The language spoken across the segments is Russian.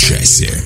часе.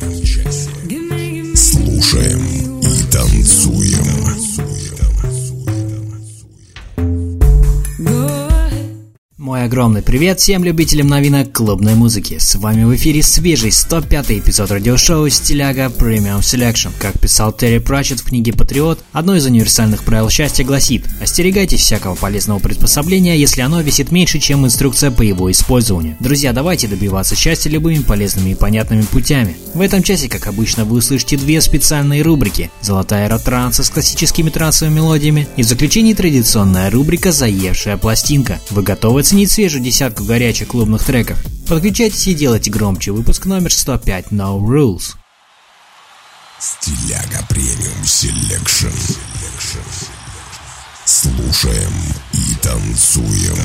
Огромный привет всем любителям новинок клубной музыки. С вами в эфире свежий 105 эпизод радиошоу «Стиляга Premium Selection». Как писал Терри Пратчетт в книге «Патриот», одно из универсальных правил счастья гласит «Остерегайтесь всякого полезного приспособления, если оно весит меньше, чем инструкция по его использованию». Друзья, давайте добиваться счастья любыми полезными и понятными путями. В этом часе, как обычно, вы услышите две специальные рубрики «Золотая эра транса» с классическими трансовыми мелодиями и в заключении традиционная рубрика «Заевшая пластинка». Вы готовы оценить свежую десятку горячих клубных треков? Подключайтесь и делайте громче. Выпуск номер 105 No Rules. Стиляга Premium Selection. Слушаем и танцуем.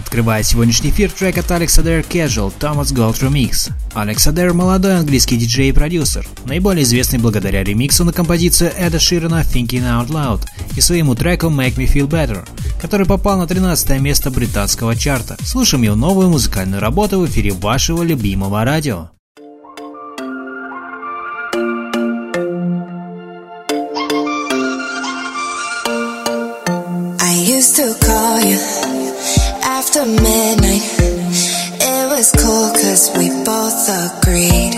Открывает сегодняшний эфир трек от Alex Adair Casual Thomas Gold Remix. Alex молодой английский диджей и продюсер, наиболее известный благодаря ремиксу на композицию Эда Ширана Thinking Out Loud и своему треку Make Me Feel Better, который попал на 13 место британского чарта. Слушаем его новую музыкальную работу в эфире вашего любимого радио. After midnight. It was cool cause we both agreed.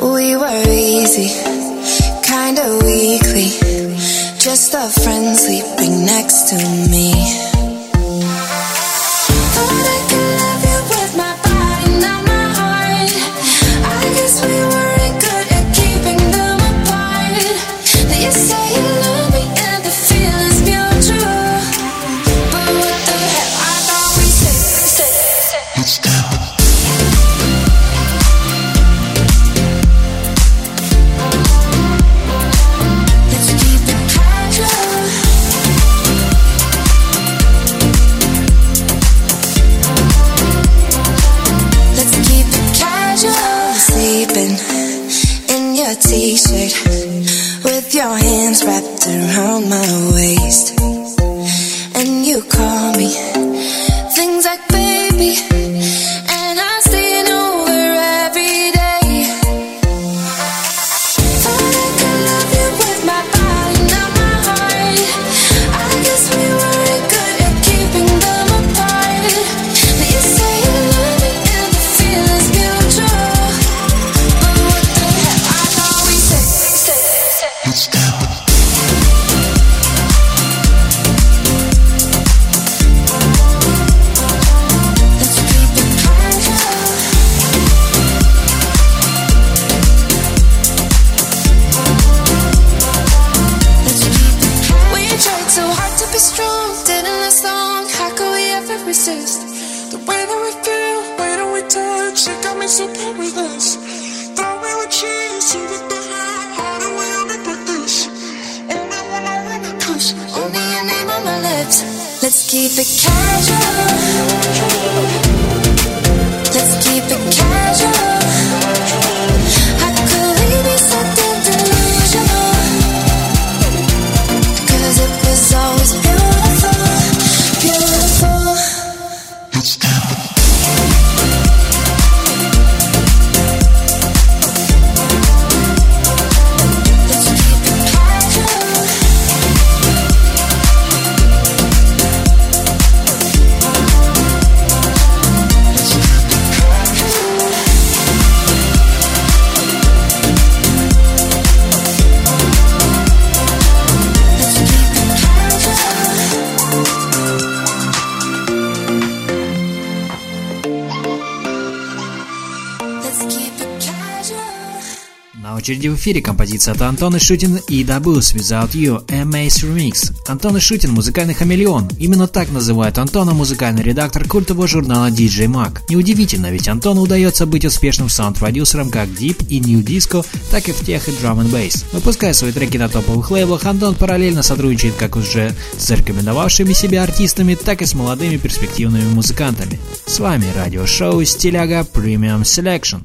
We were easy, kinda weakly. Just a friend sleeping next to me. Очереди в эфире композиция от Антона Шутин и Дабус Without You Amaze Remix. Антон Шутин – музыкальный хамелеон. Именно так называет Антона музыкальный редактор культового журнала DJ Mag. Неудивительно, ведь Антону удается быть успешным саунд-продюсером как Deep и New Disco, так и в тех и Drum and Bass. Выпуская свои треки на топовых лейблах, Антон параллельно сотрудничает как уже с зарекомендовавшими себя артистами, так и с молодыми перспективными музыкантами. С вами радиошоу Стиляга Premium Selection.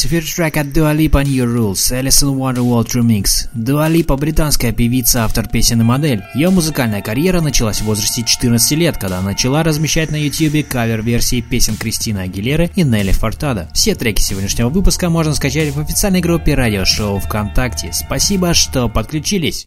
В эфир трек от Dua Lipa New Rules, Alison Wonderworld Remix. Dua Lipa – британская певица, автор песен и модель. Ее музыкальная карьера началась в возрасте 14 лет, когда она начала размещать на YouTube кавер-версии песен Кристины Агилеры и Нелли Фортада. Все треки сегодняшнего выпуска можно скачать в официальной группе радиошоу ВКонтакте. Спасибо, что подключились.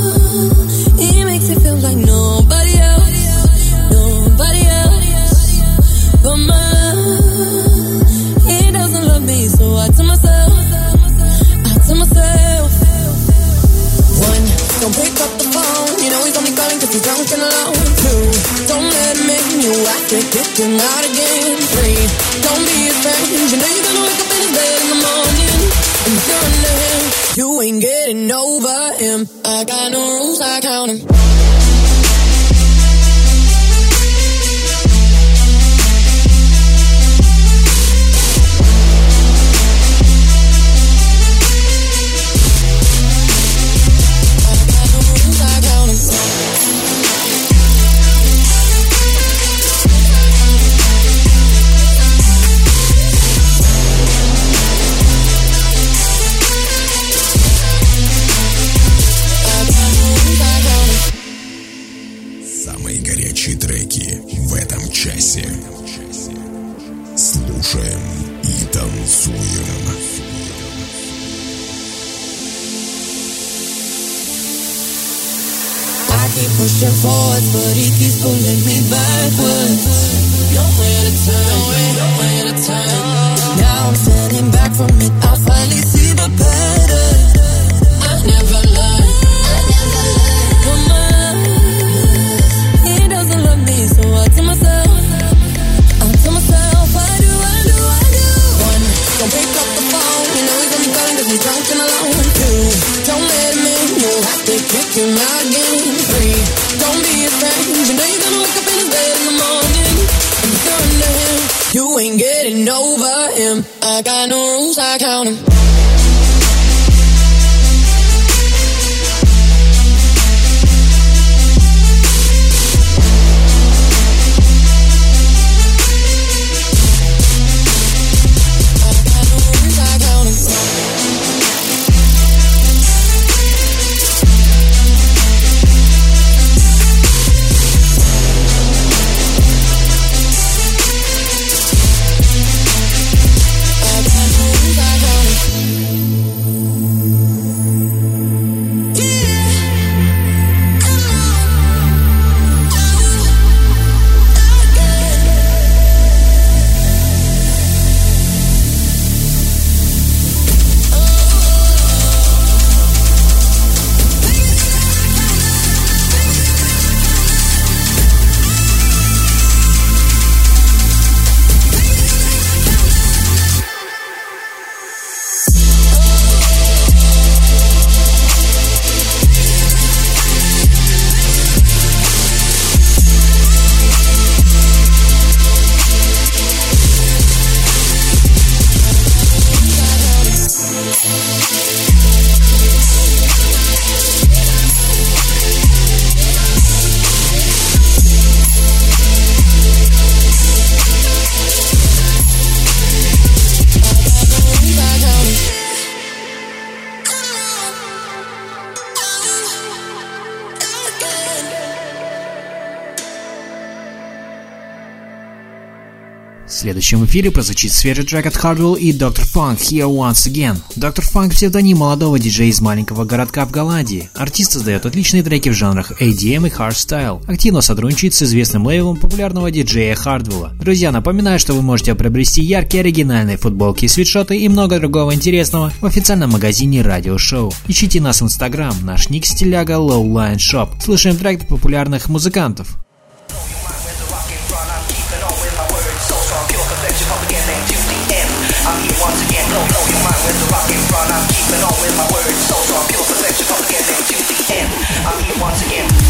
out again. Don't be. You know you're gonna wake up in bed in the morning. And you're under him, you ain't getting over him. I got no rules, I count him. But he keeps pulling me backwards. Nowhere to turn, nowhere to turn. Now I'm standing back from it. I finally see got no rules, I count him. Следующем эфире прозвучит свежий трек от Hardwell и Dr. Funk Here Once Again. Dr. Funk – псевдоним молодого диджея из маленького городка в Голландии. Артист создает отличные треки в жанрах ADM и Hardstyle. Активно сотрудничает с известным лейблом популярного диджея Hardwell. Друзья, напоминаю, что вы можете приобрести яркие оригинальные футболки и свитшоты и много другого интересного в официальном магазине Радио Шоу. Ищите нас в Инстаграм, наш ник стиляга Lowline Shop. Слушаем трек популярных музыкантов. in front. I'm keeping all with my words. So strong, people perfection from the beginning to the end. I'm here once again.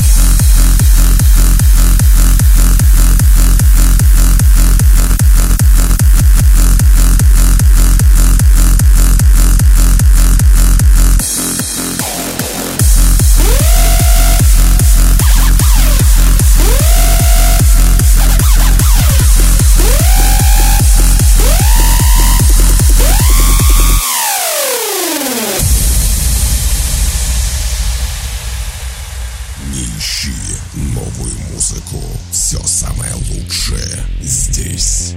ищи новую музыку. Все самое лучшее здесь.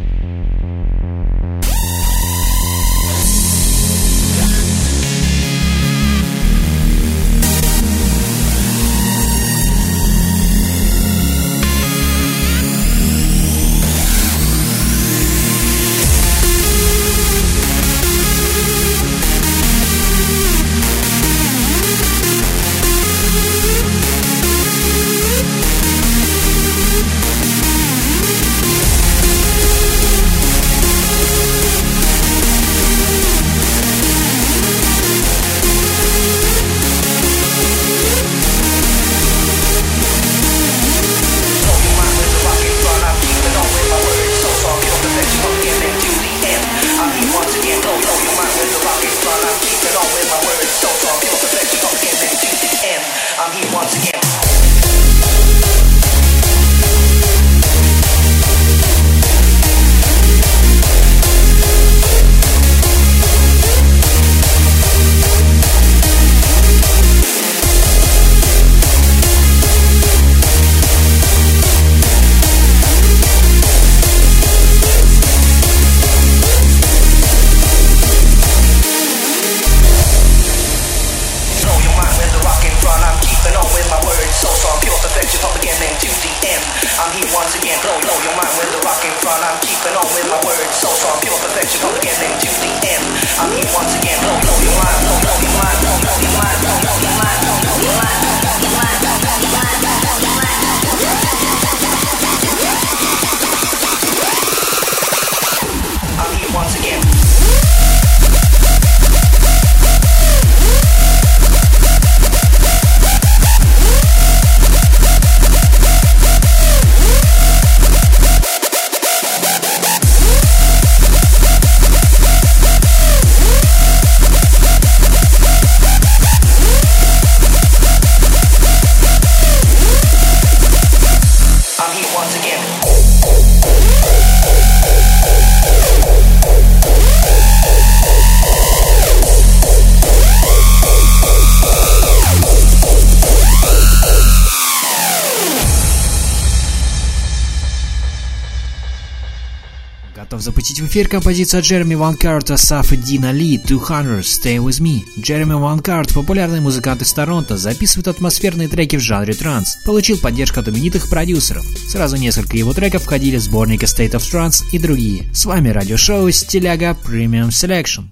выпустить в эфир композицию Джереми Ван Карта Сафа Дина Ли «200 Stay With Me». Джереми Ван Карт, популярный музыкант из Торонто, записывает атмосферные треки в жанре транс, получил поддержку от именитых продюсеров. Сразу несколько его треков входили в сборник State of Trance и другие. С вами радиошоу «Стиляга Premium Selection».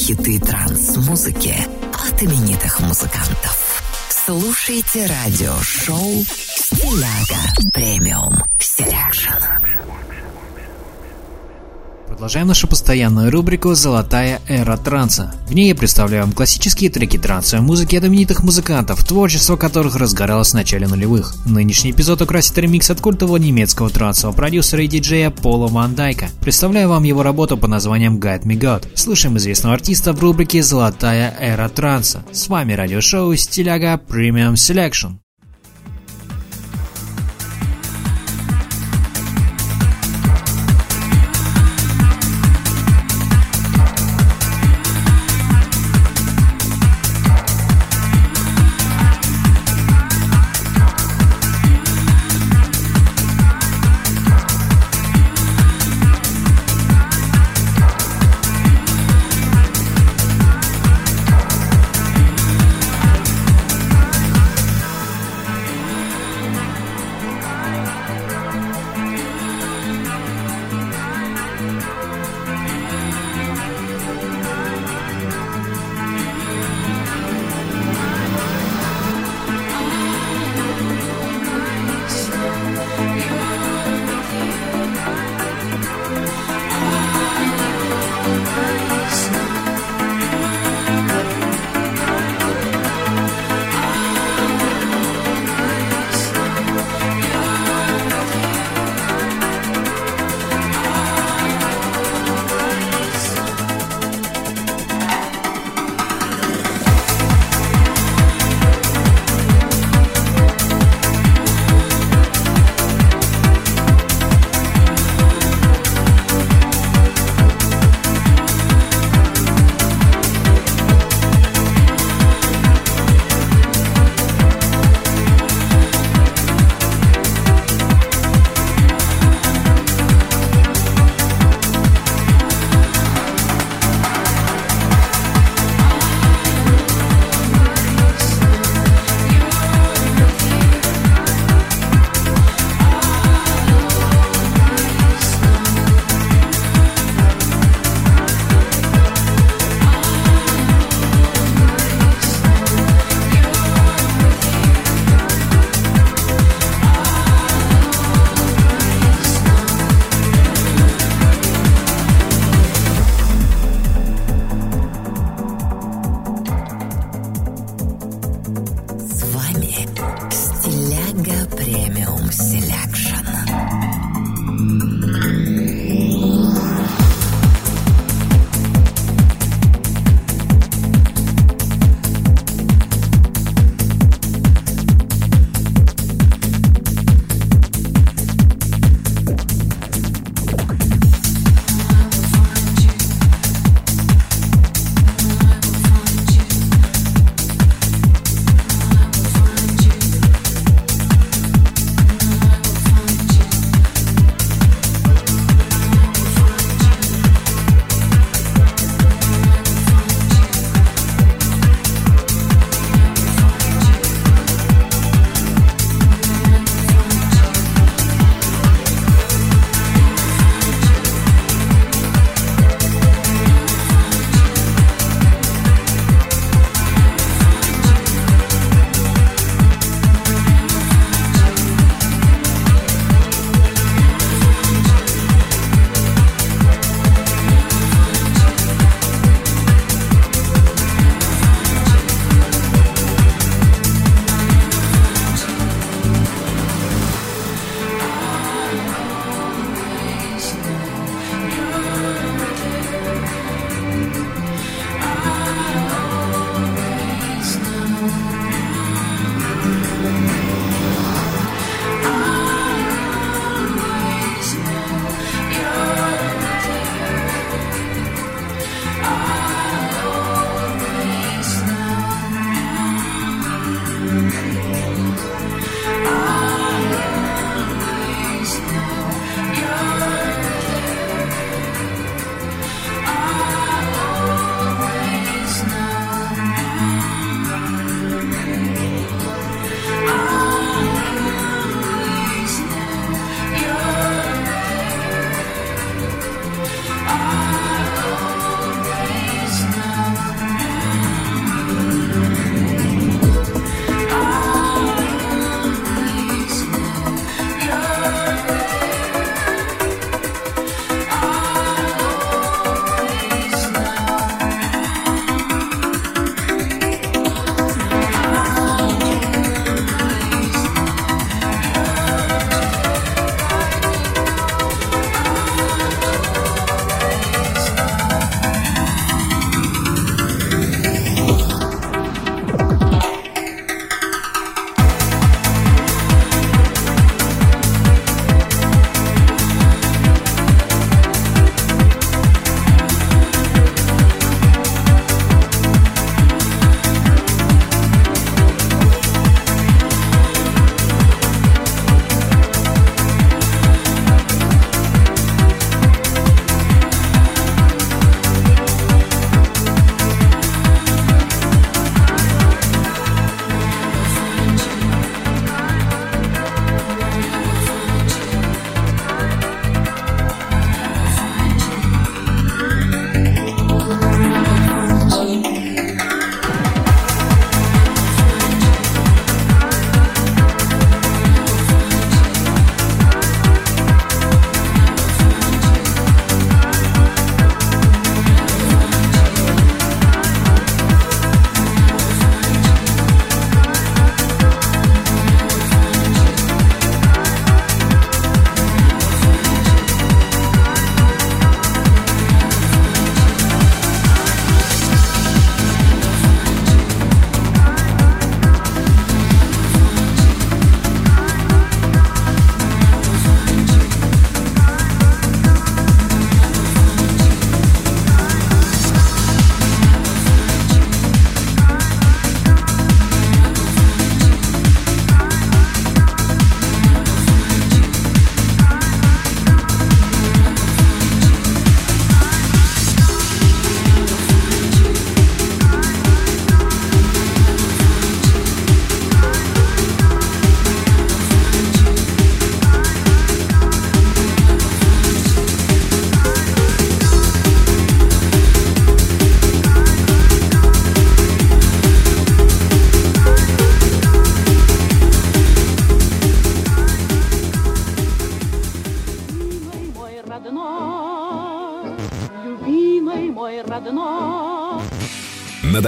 Хиты транс-музыки от именитых музыкантов. Слушайте радиошоу «Стиляга Premium Selection». Продолжаем нашу постоянную рубрику «Золотая эра транса». В ней я представляю вам классические треки трансовой музыки от именитых музыкантов, творчество которых разгоралось в начале нулевых. Нынешний эпизод украсит ремикс от культового немецкого трансового продюсера и диджея Пола Ван Дайка. Представляю вам его работу под названием Guide Me God. Слушаем известного артиста в рубрике «Золотая эра транса». С вами радиошоу «Стиляга Premium Selection».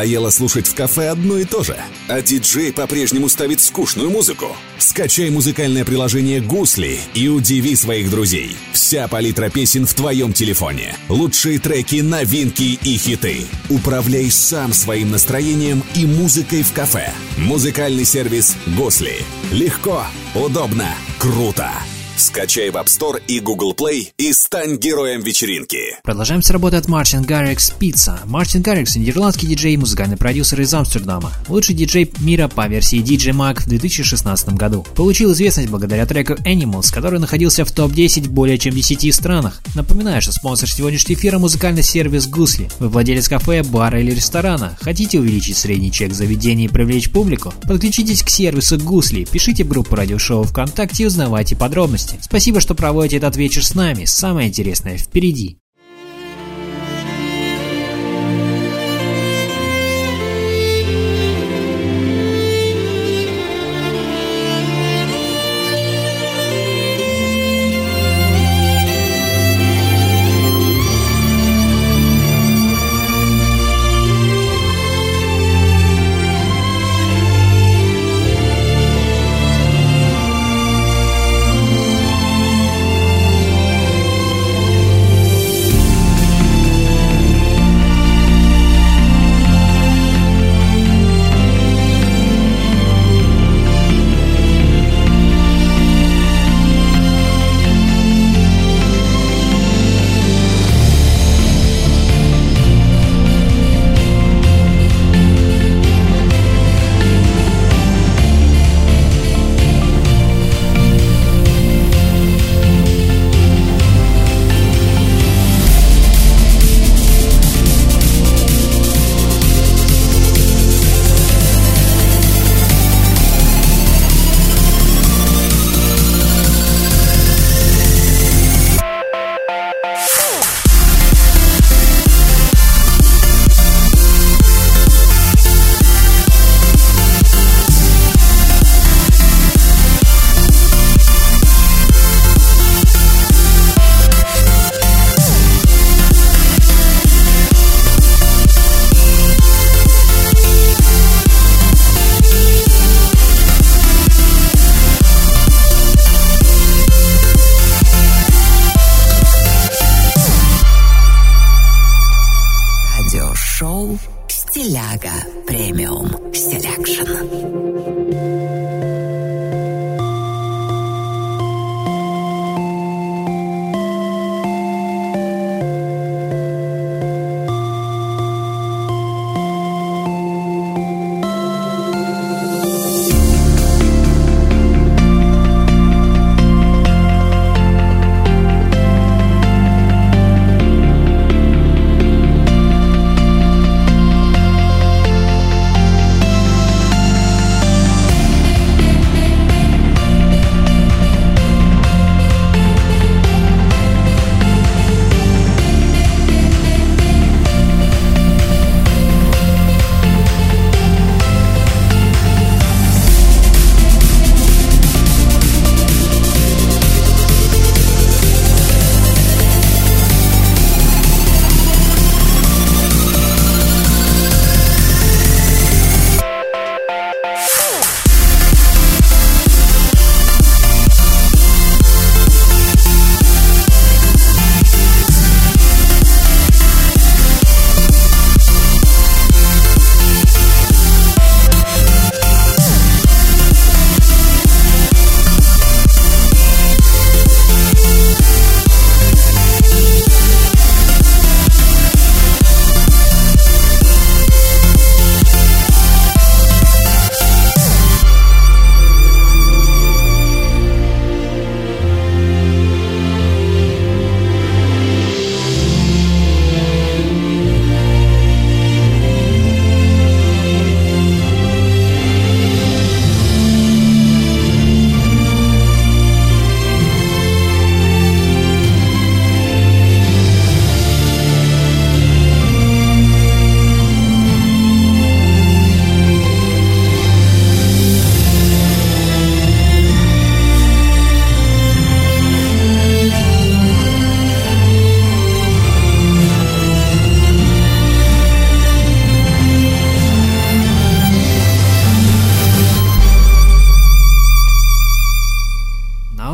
Надоело слушать в кафе одно и то же? А диджей по-прежнему ставит скучную музыку? Скачай музыкальное приложение «Гусли» и удиви своих друзей. Вся палитра песен в твоем телефоне. Лучшие треки, новинки и хиты. Управляй сам своим настроением и музыкой в кафе. Музыкальный сервис «Гусли». Легко, удобно, круто. Скачай в App Store и Google Play и стань героем вечеринки. Продолжаем с работы от Мартин Гаррикс Pizza. Мартин Гаррикс – нидерландский диджей и музыкальный продюсер из Амстердама. Лучший диджей мира по версии DJ Mag в 2016 году. Получил известность благодаря треку Animals, который находился в топ-10 в более чем 10 странах. Напоминаю, что спонсор сегодняшнего эфира – музыкальный сервис Гусли. Вы владелец кафе, бара или ресторана. Хотите увеличить средний чек заведения и привлечь публику? Подключитесь к сервису Гусли, пишите группу радиошоу ВКонтакте и узнавайте подробности. Спасибо, что проводите этот вечер с нами. Самое интересное впереди.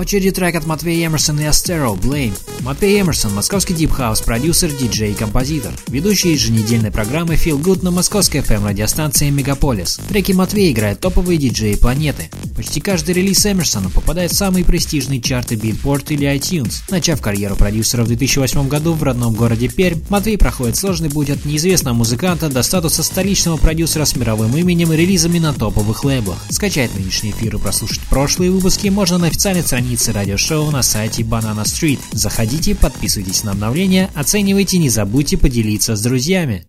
Очереди трек от Матвея Эмерсона и Астеро «Blame». Матвей Эмерсон – московский дип-хаус, продюсер, диджей и композитор. Ведущий еженедельной программы Feel Good на московской FM-радиостанции Мегаполис. Треки Матвея играют топовые диджеи планеты. Почти каждый релиз Эмерсона попадает в самые престижные чарты Beatport или iTunes. Начав карьеру продюсера в 2008 году в родном городе Пермь, Матвей проходит сложный путь от неизвестного музыканта до статуса столичного продюсера с мировым именем и релизами на топовых лейблах. Скачать нынешний эфир и прослушать прошлые выпуски можно на официальной странице радиошоу на сайте Banana Street. Заходите, подписывайтесь на обновления, оценивайте, не забудьте поделиться с друзьями.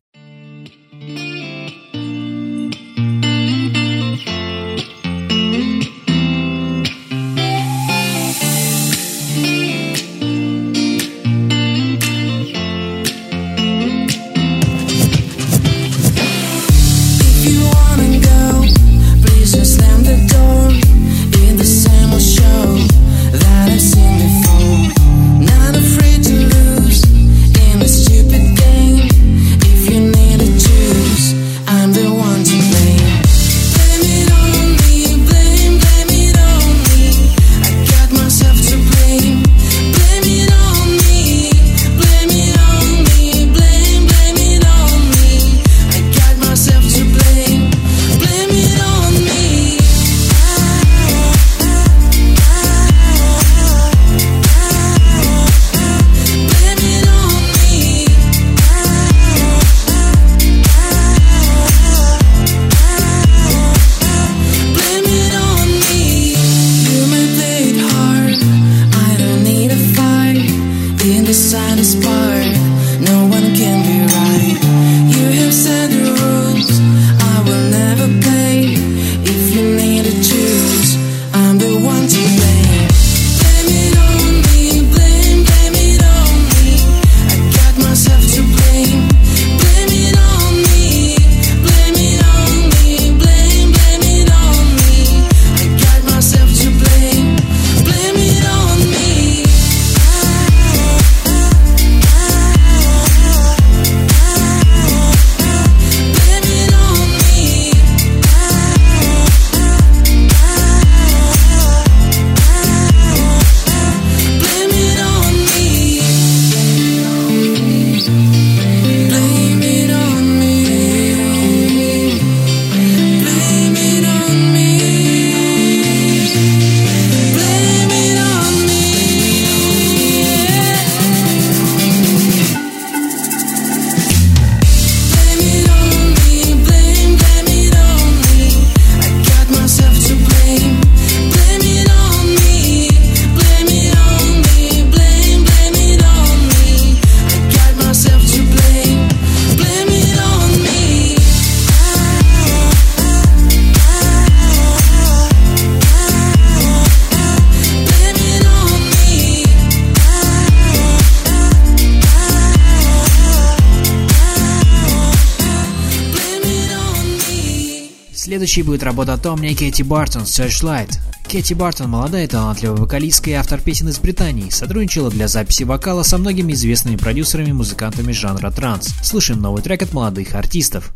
Следующей будет работа Томни Кэти Бартон Searchlight. Кэти Бартон – молодая и талантливая вокалистка и автор песен из Британии, сотрудничала для записи вокала со многими известными продюсерами и музыкантами жанра транс. Слушаем новый трек от молодых артистов.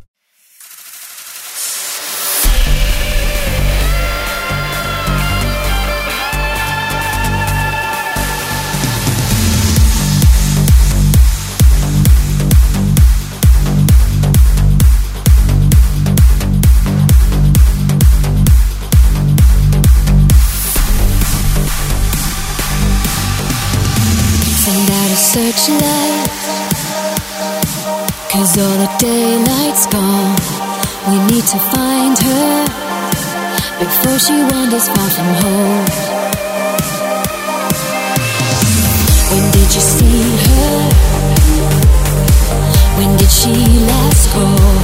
All the daylight's gone. We need to find her before she wanders far from home. When did you see her? When did she last call?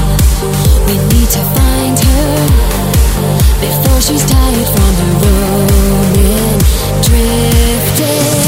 We need to find her before she's tired from her roaming, drifting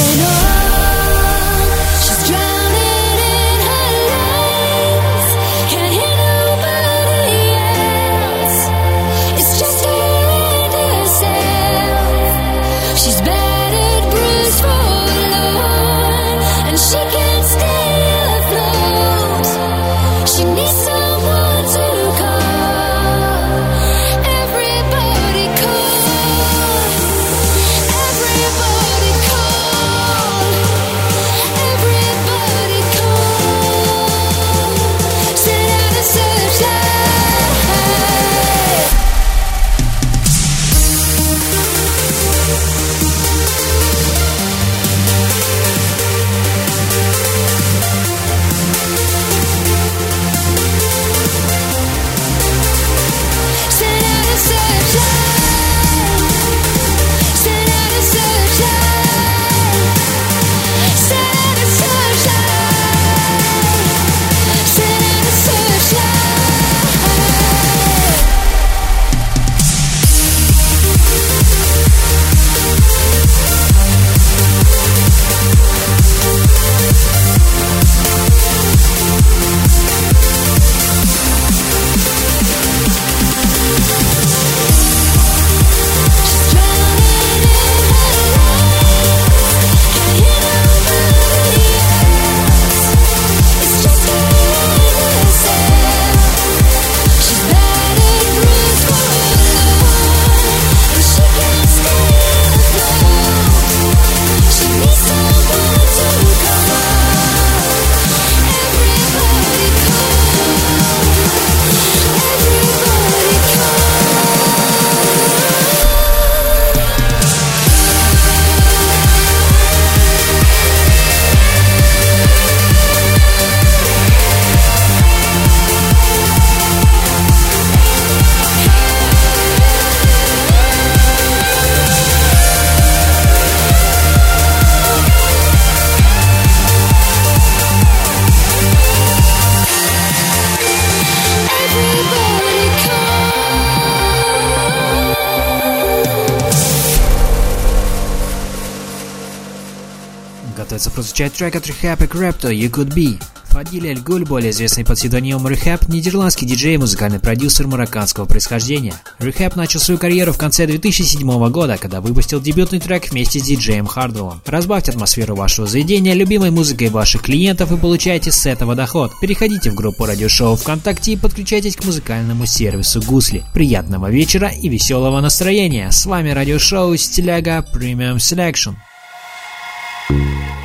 прозвучать трек от Rehab и Крепто «You Could Be». Фадиль Эль Гуль, более известный под псевдонимом Rehab, нидерландский диджей и музыкальный продюсер марокканского происхождения. Rehab начал свою карьеру в конце 2007 года, когда выпустил дебютный трек вместе с диджеем Хардвеллом. Разбавьте атмосферу вашего заведения любимой музыкой ваших клиентов и получайте с этого доход. Переходите в группу радиошоу ВКонтакте и подключайтесь к музыкальному сервису Гусли. Приятного вечера и веселого настроения. С вами радиошоу Стиляга Premium Selection.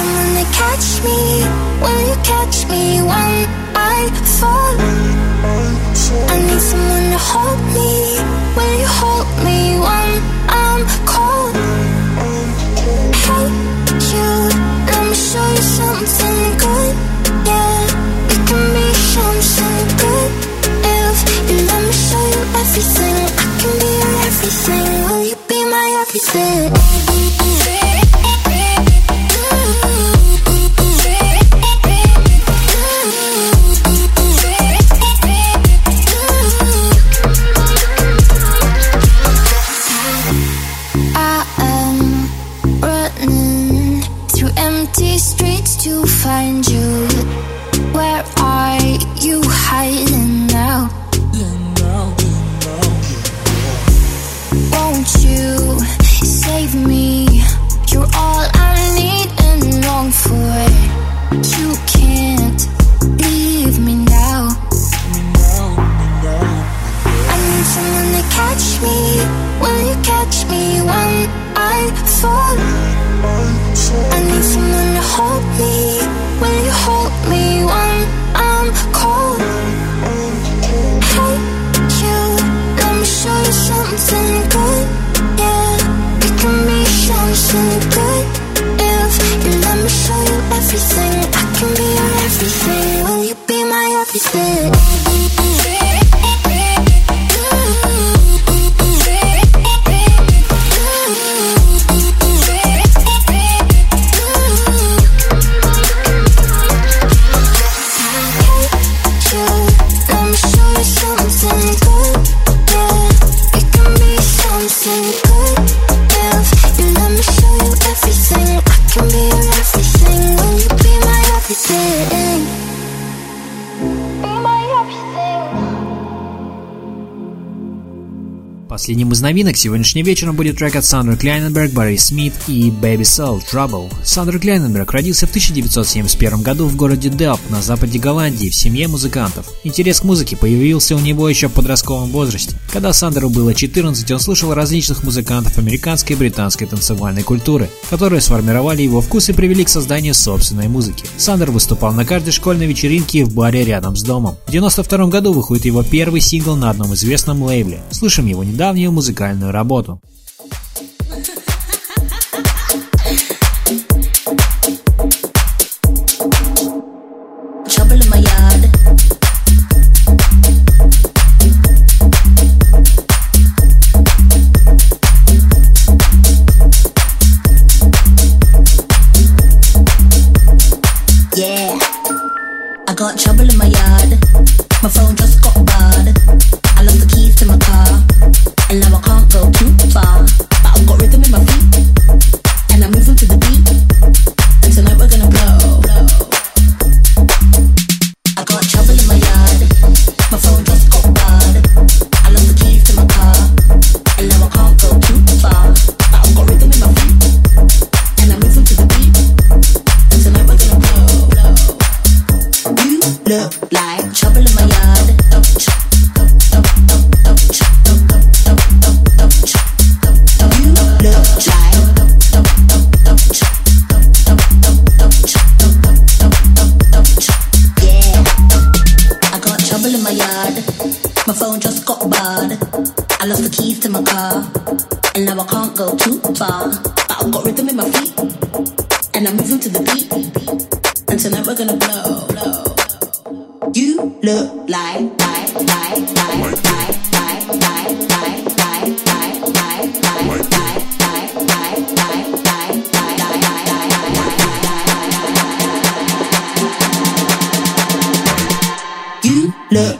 Someone to catch me. Will you catch me when I fall? I need someone to hold me. Will you hold me when I'm cold? Hey, you, let me show you something good. Yeah, it can be something good. If you let me show you everything, I can be your everything. Will you be my everything? Из новинок сегодняшним вечером будет трек от Сандры Кляйненберг, Барри Смит и Baby Soul Trouble. Сандра Кляйненберг родился в 1971 году в городе Делп на западе Голландии в семье музыкантов. Интерес к музыке появился у него еще в подростковом возрасте. Когда Сандеру было 14, он слушал различных музыкантов американской и британской танцевальной культуры, которые сформировали его вкус и привели к созданию собственной музыки. Сандер выступал на каждой школьной вечеринке и в баре рядом с домом. В 1992 году выходит его первый сингл на одном известном лейбле. Слышим его недавнюю музыкальную работу. le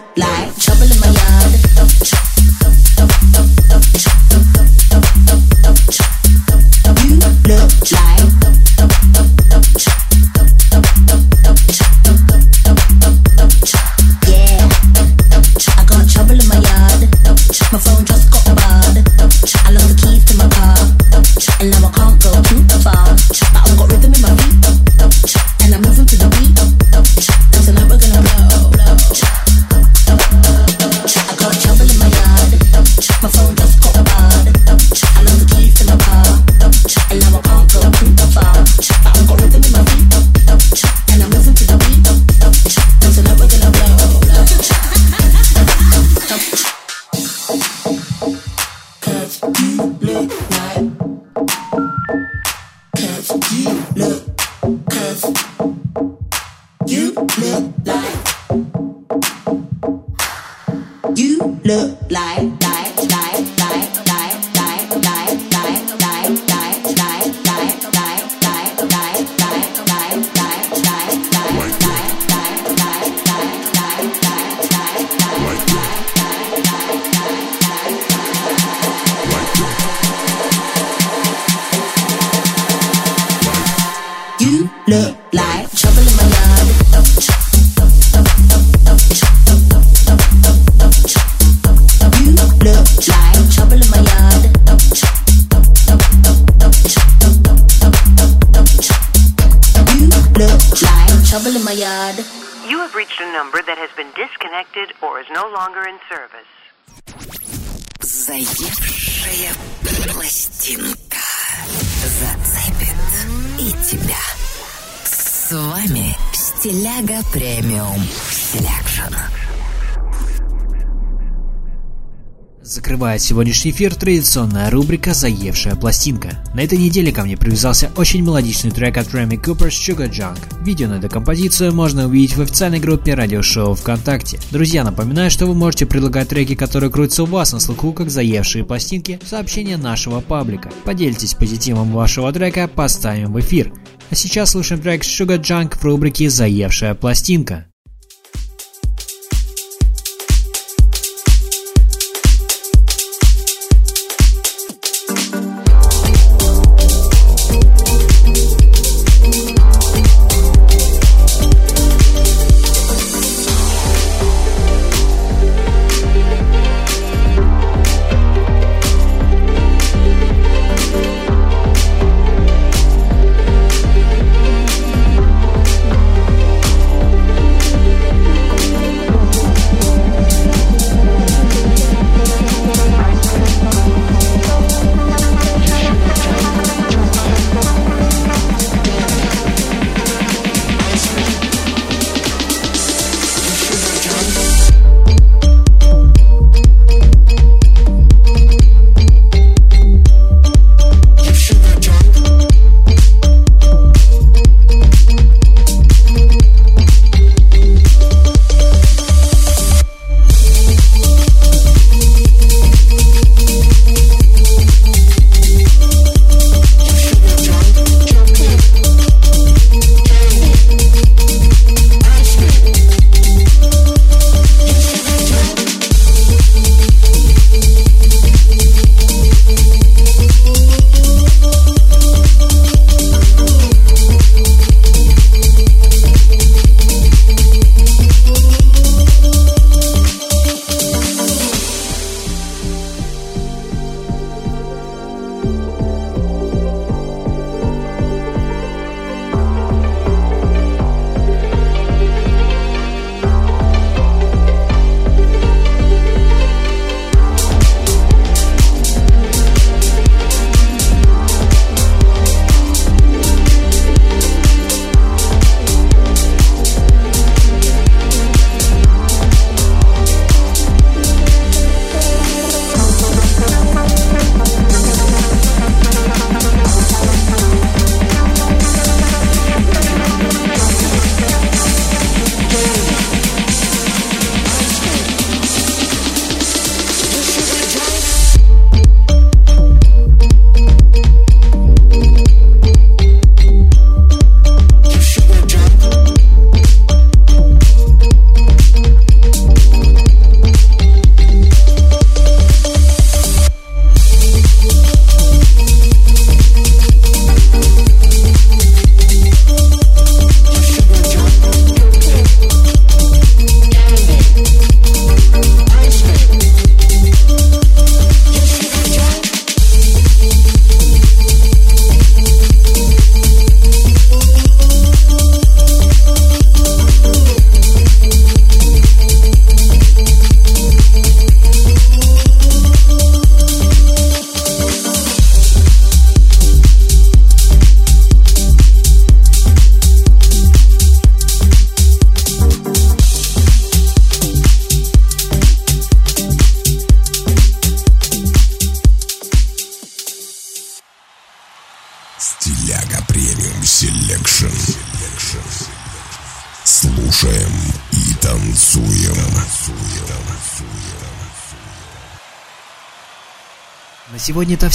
that has been disconnected or is no longer in service. Заевшая пластинка зацепит и тебя. С вами Стиляга Premium Selection. Закрывает сегодняшний эфир традиционная рубрика «Заевшая пластинка». На этой неделе ко мне привязался очень мелодичный трек от Реми Купер «Sugar Junk». Видео на эту композицию можно увидеть в официальной группе радиошоу ВКонтакте. Друзья, напоминаю, что вы можете предлагать треки, которые крутятся у вас на слуху, как «Заевшие пластинки» в сообщения нашего паблика. Поделитесь позитивом вашего трека, поставим в эфир. А сейчас слушаем трек «Sugar Junk» в рубрике «Заевшая пластинка».